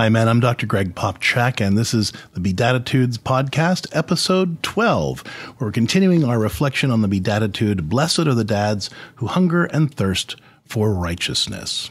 Hi, man. I'm Dr. Greg Popcak, and this is the Beatitudes podcast, episode 12. We're continuing our reflection on the Beatitude, Blessed are the dads who hunger and thirst for righteousness.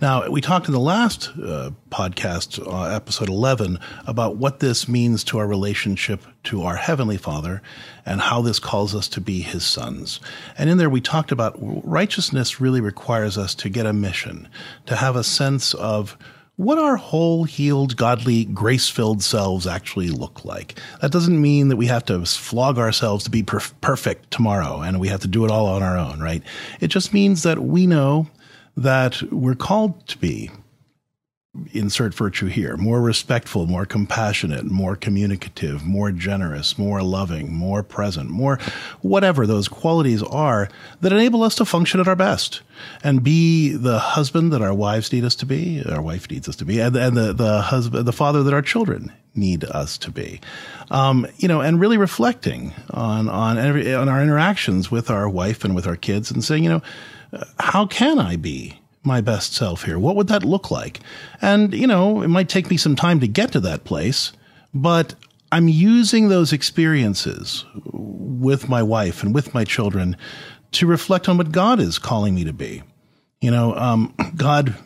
Now, we talked in the last uh, podcast, uh, episode 11, about what this means to our relationship to our Heavenly Father and how this calls us to be His sons. And in there, we talked about righteousness really requires us to get a mission, to have a sense of what our whole, healed, godly, grace filled selves actually look like. That doesn't mean that we have to flog ourselves to be perf- perfect tomorrow and we have to do it all on our own, right? It just means that we know that we're called to be insert virtue here more respectful, more compassionate, more communicative, more generous, more loving, more present, more whatever those qualities are that enable us to function at our best and be the husband that our wives need us to be, our wife needs us to be, and, and the, the husband, the father that our children need us to be. Um, you know, and really reflecting on, on every, on our interactions with our wife and with our kids and saying, you know, how can I be my best self here? What would that look like? And, you know, it might take me some time to get to that place, but I'm using those experiences with my wife and with my children to reflect on what God is calling me to be. You know, um, God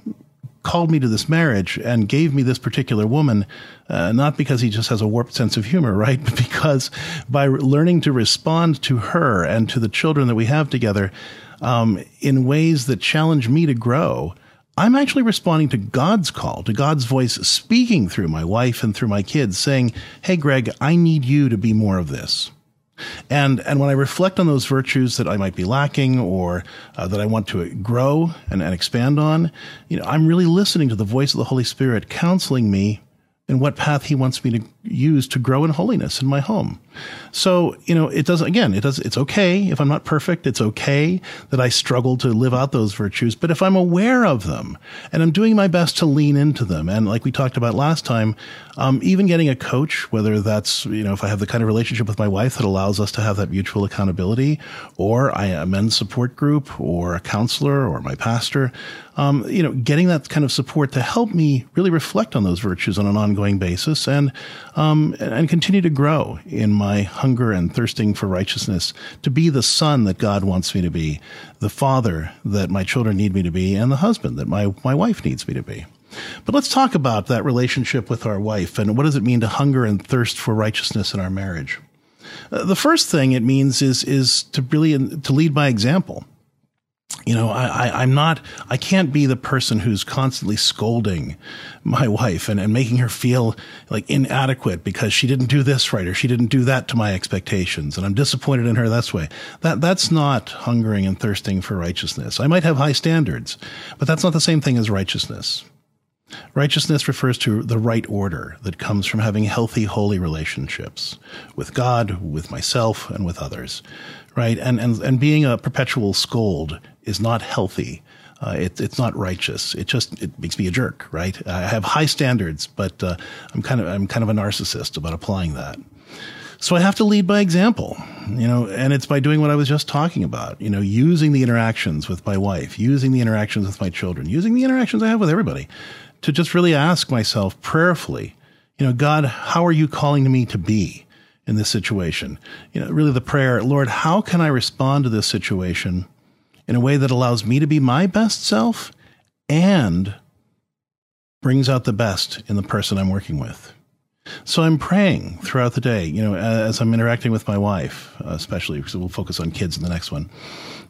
called me to this marriage and gave me this particular woman, uh, not because he just has a warped sense of humor, right? But because by learning to respond to her and to the children that we have together, um, in ways that challenge me to grow, I'm actually responding to God's call, to God's voice speaking through my wife and through my kids, saying, Hey, Greg, I need you to be more of this. And and when I reflect on those virtues that I might be lacking or uh, that I want to grow and, and expand on, you know, I'm really listening to the voice of the Holy Spirit counseling me in what path He wants me to use to grow in holiness in my home. So, you know, it doesn't. again, it does, it's okay if I'm not perfect. It's okay that I struggle to live out those virtues. But if I'm aware of them and I'm doing my best to lean into them, and like we talked about last time, um, even getting a coach, whether that's, you know, if I have the kind of relationship with my wife that allows us to have that mutual accountability, or I, a men's support group, or a counselor, or my pastor, um, you know, getting that kind of support to help me really reflect on those virtues on an ongoing basis and, um, and continue to grow in my hunger and thirsting for righteousness, to be the son that God wants me to be, the father that my children need me to be, and the husband that my, my wife needs me to be. But let's talk about that relationship with our wife and what does it mean to hunger and thirst for righteousness in our marriage? Uh, the first thing it means is is to really to lead by example you know, I, I, am not, I can't be the person who's constantly scolding my wife and, and making her feel like inadequate because she didn't do this right or she didn't do that to my expectations. And I'm disappointed in her this way. That, that's not hungering and thirsting for righteousness. I might have high standards, but that's not the same thing as righteousness. Righteousness refers to the right order that comes from having healthy, holy relationships with God, with myself, and with others right? And and and being a perpetual scold is not healthy. Uh, it, it's not righteous. It just it makes me a jerk, right? I have high standards, but uh, I'm kind of I'm kind of a narcissist about applying that. So I have to lead by example, you know, and it's by doing what I was just talking about, you know, using the interactions with my wife, using the interactions with my children, using the interactions I have with everybody to just really ask myself prayerfully, you know, God, how are you calling me to be? in this situation. You know, really the prayer, Lord, how can I respond to this situation in a way that allows me to be my best self and brings out the best in the person I'm working with? So I'm praying throughout the day, you know, as I'm interacting with my wife, especially because we'll focus on kids in the next one.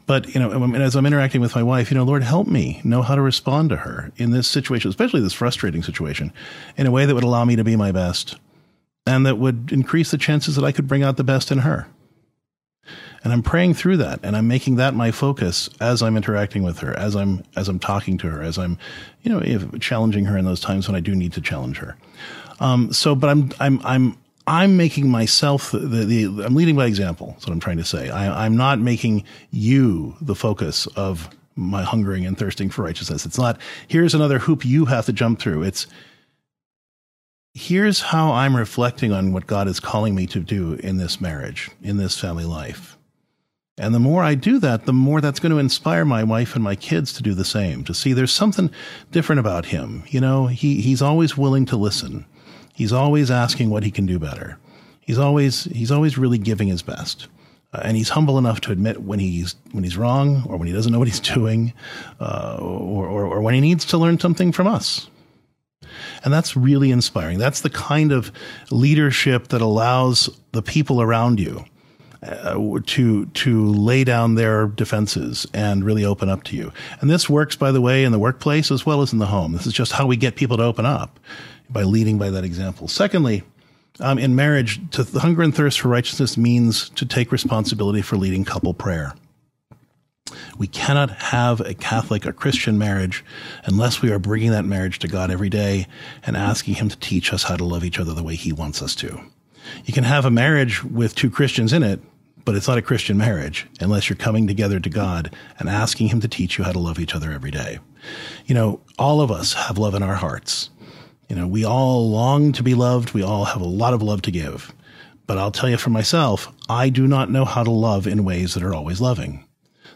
But, you know, as I'm interacting with my wife, you know, Lord, help me know how to respond to her in this situation, especially this frustrating situation, in a way that would allow me to be my best and that would increase the chances that I could bring out the best in her. And I'm praying through that and I'm making that my focus as I'm interacting with her, as I'm as I'm talking to her, as I'm, you know, challenging her in those times when I do need to challenge her. Um, so, but I'm I'm I'm I'm making myself the, the, I'm leading by example. That's what I'm trying to say. I, I'm not making you the focus of my hungering and thirsting for righteousness. It's not here's another hoop you have to jump through. It's here's how I'm reflecting on what God is calling me to do in this marriage, in this family life. And the more I do that, the more that's going to inspire my wife and my kids to do the same, to see there's something different about him. You know, he, he's always willing to listen. He's always asking what he can do better. He's always, he's always really giving his best. Uh, and he's humble enough to admit when he's, when he's wrong or when he doesn't know what he's doing, uh, or, or, or when he needs to learn something from us. And that's really inspiring. That's the kind of leadership that allows the people around you uh, to to lay down their defenses and really open up to you. And this works, by the way, in the workplace as well as in the home. This is just how we get people to open up by leading by that example. Secondly, um, in marriage, to hunger and thirst for righteousness means to take responsibility for leading couple prayer. We cannot have a Catholic or Christian marriage unless we are bringing that marriage to God every day and asking Him to teach us how to love each other the way He wants us to. You can have a marriage with two Christians in it, but it's not a Christian marriage unless you're coming together to God and asking Him to teach you how to love each other every day. You know, all of us have love in our hearts. You know, we all long to be loved. We all have a lot of love to give. But I'll tell you for myself, I do not know how to love in ways that are always loving.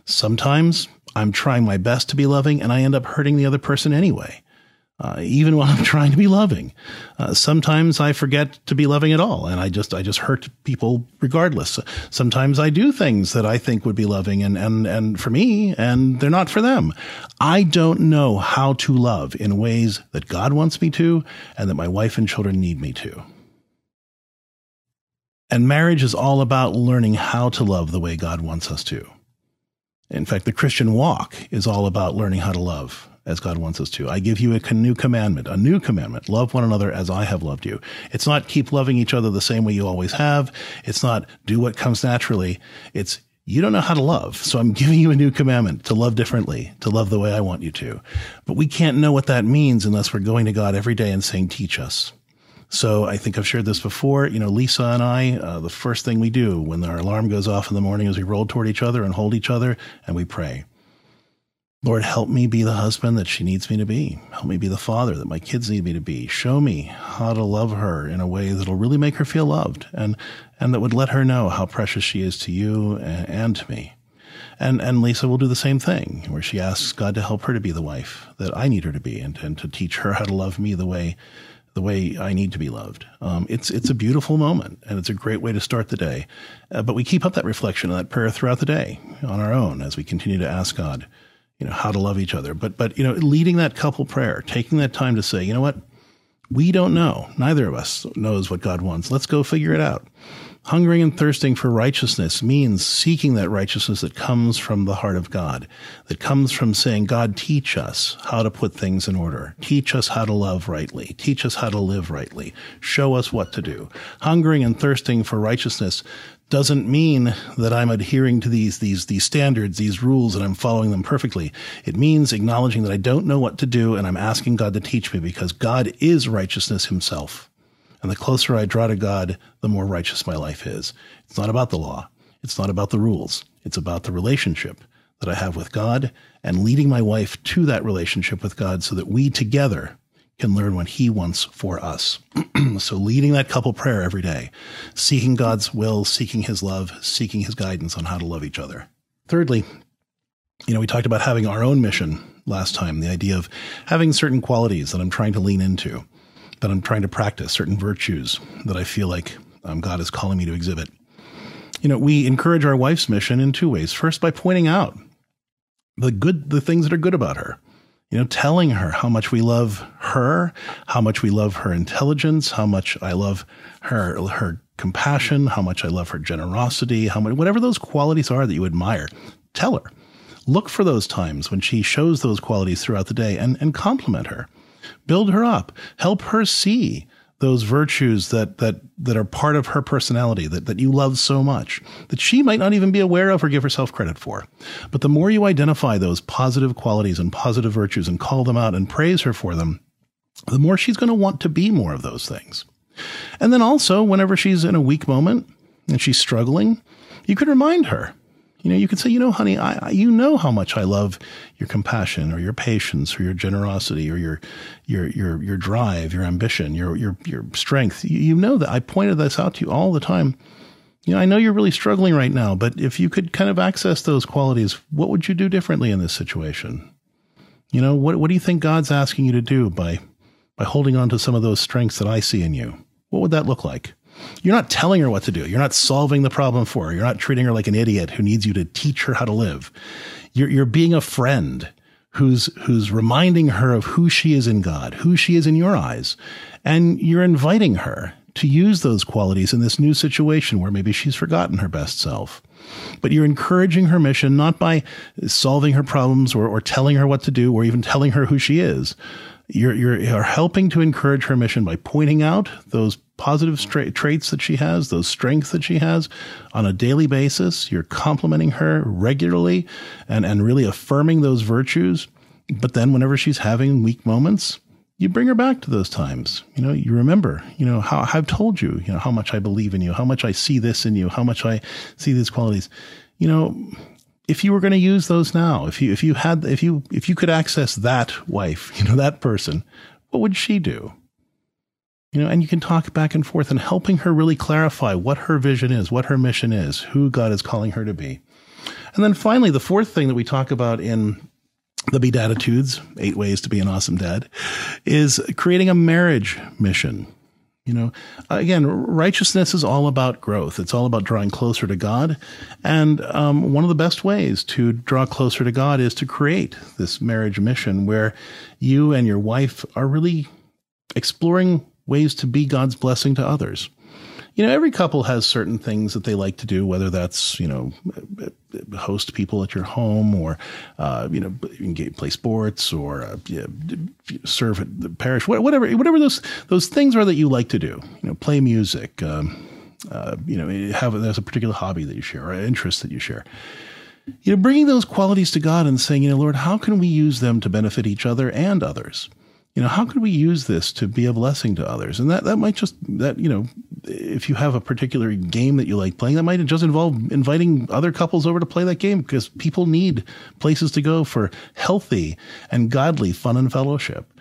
Sometimes I'm trying my best to be loving and I end up hurting the other person anyway uh, even when I'm trying to be loving. Uh, sometimes I forget to be loving at all, and I just I just hurt people regardless. Sometimes I do things that I think would be loving, and and and for me, and they're not for them. I don't know how to love in ways that God wants me to, and that my wife and children need me to. And marriage is all about learning how to love the way God wants us to. In fact, the Christian walk is all about learning how to love as God wants us to. I give you a new commandment, a new commandment. Love one another as I have loved you. It's not keep loving each other the same way you always have. It's not do what comes naturally. It's you don't know how to love. So I'm giving you a new commandment to love differently, to love the way I want you to. But we can't know what that means unless we're going to God every day and saying, teach us. So I think I've shared this before. You know, Lisa and I, uh, the first thing we do when our alarm goes off in the morning is we roll toward each other and hold each other and we pray. Lord, help me be the husband that she needs me to be. Help me be the father that my kids need me to be. Show me how to love her in a way that'll really make her feel loved and, and that would let her know how precious she is to you and, and to me. And, and Lisa will do the same thing where she asks God to help her to be the wife that I need her to be and, and to teach her how to love me the way, the way I need to be loved. Um, it's, it's a beautiful moment and it's a great way to start the day. Uh, but we keep up that reflection and that prayer throughout the day on our own as we continue to ask God you know, how to love each other. But, but, you know, leading that couple prayer, taking that time to say, you know what? We don't know. Neither of us knows what God wants. Let's go figure it out. Hungering and thirsting for righteousness means seeking that righteousness that comes from the heart of God, that comes from saying, God, teach us how to put things in order. Teach us how to love rightly. Teach us how to live rightly. Show us what to do. Hungering and thirsting for righteousness doesn't mean that I'm adhering to these, these, these standards, these rules, and I'm following them perfectly. It means acknowledging that I don't know what to do and I'm asking God to teach me because God is righteousness himself. And the closer I draw to God, the more righteous my life is. It's not about the law. It's not about the rules. It's about the relationship that I have with God and leading my wife to that relationship with God so that we together can learn what he wants for us. so leading that couple prayer every day, seeking God's will, seeking his love, seeking his guidance on how to love each other. Thirdly, you know, we talked about having our own mission last time, the idea of having certain qualities that I'm trying to lean into, that I'm trying to practice, certain virtues that I feel like um, God is calling me to exhibit. You know, we encourage our wife's mission in two ways. First, by pointing out the good, the things that are good about her you know, telling her how much we love her, how much we love her intelligence, how much I love her, her compassion, how much I love her generosity, how much, whatever those qualities are that you admire, tell her. Look for those times when she shows those qualities throughout the day and, and compliment her. Build her up. Help her see those virtues that that that are part of her personality that that you love so much that she might not even be aware of or give herself credit for. But the more you identify those positive qualities and positive virtues and call them out and praise her for them, the more she's going to want to be more of those things. And then also, whenever she's in a weak moment and she's struggling, you could remind her you know, you could say, you know, honey, I, you know how much I love your compassion or your patience or your generosity or your, your, your, your drive, your ambition, your, your, your strength. You, you know that I pointed this out to you all the time. You know, I know you're really struggling right now, but if you could kind of access those qualities, what would you do differently in this situation? You know, what, what do you think God's asking you to do by, by holding on to some of those strengths that I see in you? What would that look like? You're not telling her what to do. You're not solving the problem for her. You're not treating her like an idiot who needs you to teach her how to live. You're, you're being a friend who's, who's reminding her of who she is in God, who she is in your eyes. And you're inviting her to use those qualities in this new situation where maybe she's forgotten her best self. But you're encouraging her mission not by solving her problems or, or telling her what to do or even telling her who she is. You're, you're, you're helping to encourage her mission by pointing out those positive traits that she has, those strengths that she has on a daily basis. You're complimenting her regularly and, and really affirming those virtues. But then whenever she's having weak moments, you bring her back to those times. You know, you remember, you know, how I've told you, you know, how much I believe in you, how much I see this in you, how much I see these qualities. You know, if you were going to use those now, if you, if you had, if you, if you could access that wife, you know, that person, what would she do? You know, and you can talk back and forth and helping her really clarify what her vision is, what her mission is, who God is calling her to be. And then finally, the fourth thing that we talk about in the Beatitudes, eight ways to be an awesome dad, is creating a marriage mission. You know, again, righteousness is all about growth. It's all about drawing closer to God. And um, one of the best ways to draw closer to God is to create this marriage mission where you and your wife are really exploring ways to be God's blessing to others you know, every couple has certain things that they like to do, whether that's, you know, host people at your home or, uh, you know, play sports or uh, serve at the parish, whatever, whatever those, those things are that you like to do, you know, play music, um, uh, you know, have, there's a particular hobby that you share or interest that you share. You know, bringing those qualities to God and saying, you know, Lord, how can we use them to benefit each other and others? You know, how could we use this to be a blessing to others? And that, that might just, that, you know, if you have a particular game that you like playing, that might just involve inviting other couples over to play that game because people need places to go for healthy and godly fun and fellowship.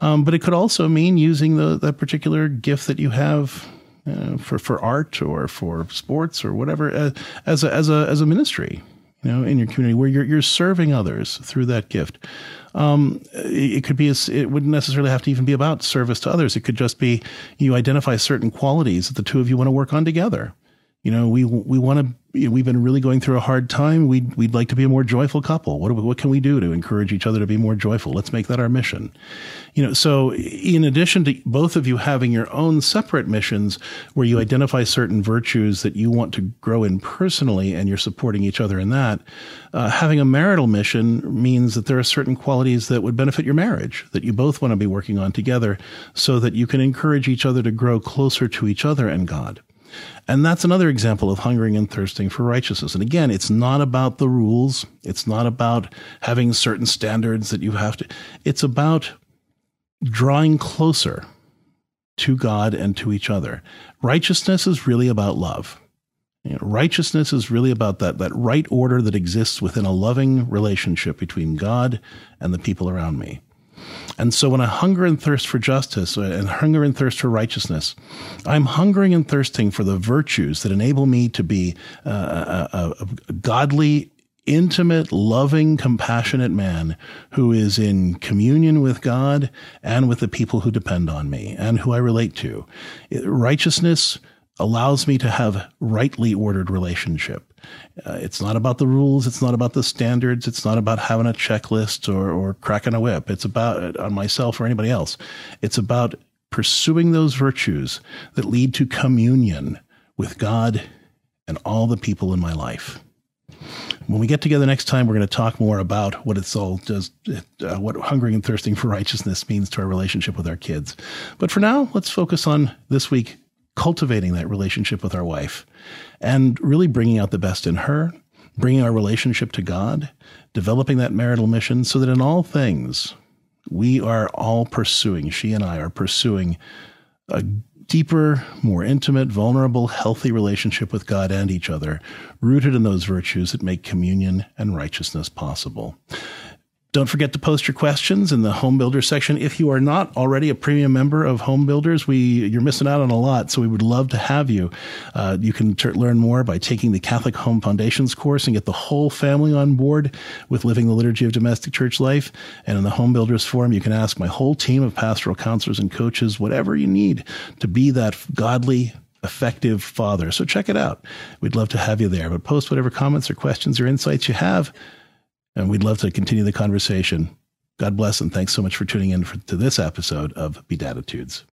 Um, but it could also mean using the, that particular gift that you have uh, for, for art or for sports or whatever uh, as, a, as, a, as a ministry, you know, in your community where you're, you're serving others through that gift. Um, it could be, it wouldn't necessarily have to even be about service to others. It could just be you identify certain qualities that the two of you want to work on together. You know, we, we want to we've been really going through a hard time. We'd, we'd like to be a more joyful couple. What, what can we do to encourage each other to be more joyful? Let's make that our mission. You know, so in addition to both of you having your own separate missions where you identify certain virtues that you want to grow in personally and you're supporting each other in that, uh, having a marital mission means that there are certain qualities that would benefit your marriage that you both want to be working on together so that you can encourage each other to grow closer to each other and God. And that's another example of hungering and thirsting for righteousness. And again, it's not about the rules. It's not about having certain standards that you have to, it's about drawing closer to God and to each other. Righteousness is really about love. You know, righteousness is really about that, that right order that exists within a loving relationship between God and the people around me. And so when I hunger and thirst for justice uh, and hunger and thirst for righteousness, I'm hungering and thirsting for the virtues that enable me to be uh, a, a, a godly, intimate, loving, compassionate man who is in communion with God and with the people who depend on me and who I relate to. Righteousness allows me to have rightly ordered relationship. Uh, it's not about the rules. It's not about the standards. It's not about having a checklist or, or cracking a whip. It's about on myself or anybody else. It's about pursuing those virtues that lead to communion with God and all the people in my life. When we get together next time, we're going to talk more about what it's all does, uh, what hungering and thirsting for righteousness means to our relationship with our kids. But for now, let's focus on this week cultivating that relationship with our wife and really bringing out the best in her, bringing our relationship to God, developing that marital mission so that in all things, we are all pursuing, she and I are pursuing a deeper, more intimate, vulnerable, healthy relationship with God and each other, rooted in those virtues that make communion and righteousness possible. Don't forget to post your questions in the Home Builder section. If you are not already a premium member of Home Builders, we you're missing out on a lot. So we would love to have you. Uh, you can t- learn more by taking the Catholic Home Foundations course and get the whole family on board with living the liturgy of domestic church life. And in the Home Builders Forum, you can ask my whole team of pastoral counselors and coaches whatever you need to be that godly effective father. So check it out. We'd love to have you there. But post whatever comments or questions or insights you have and we'd love to continue the conversation. God bless and thanks so much for tuning in for, to this episode of Bedatitudes.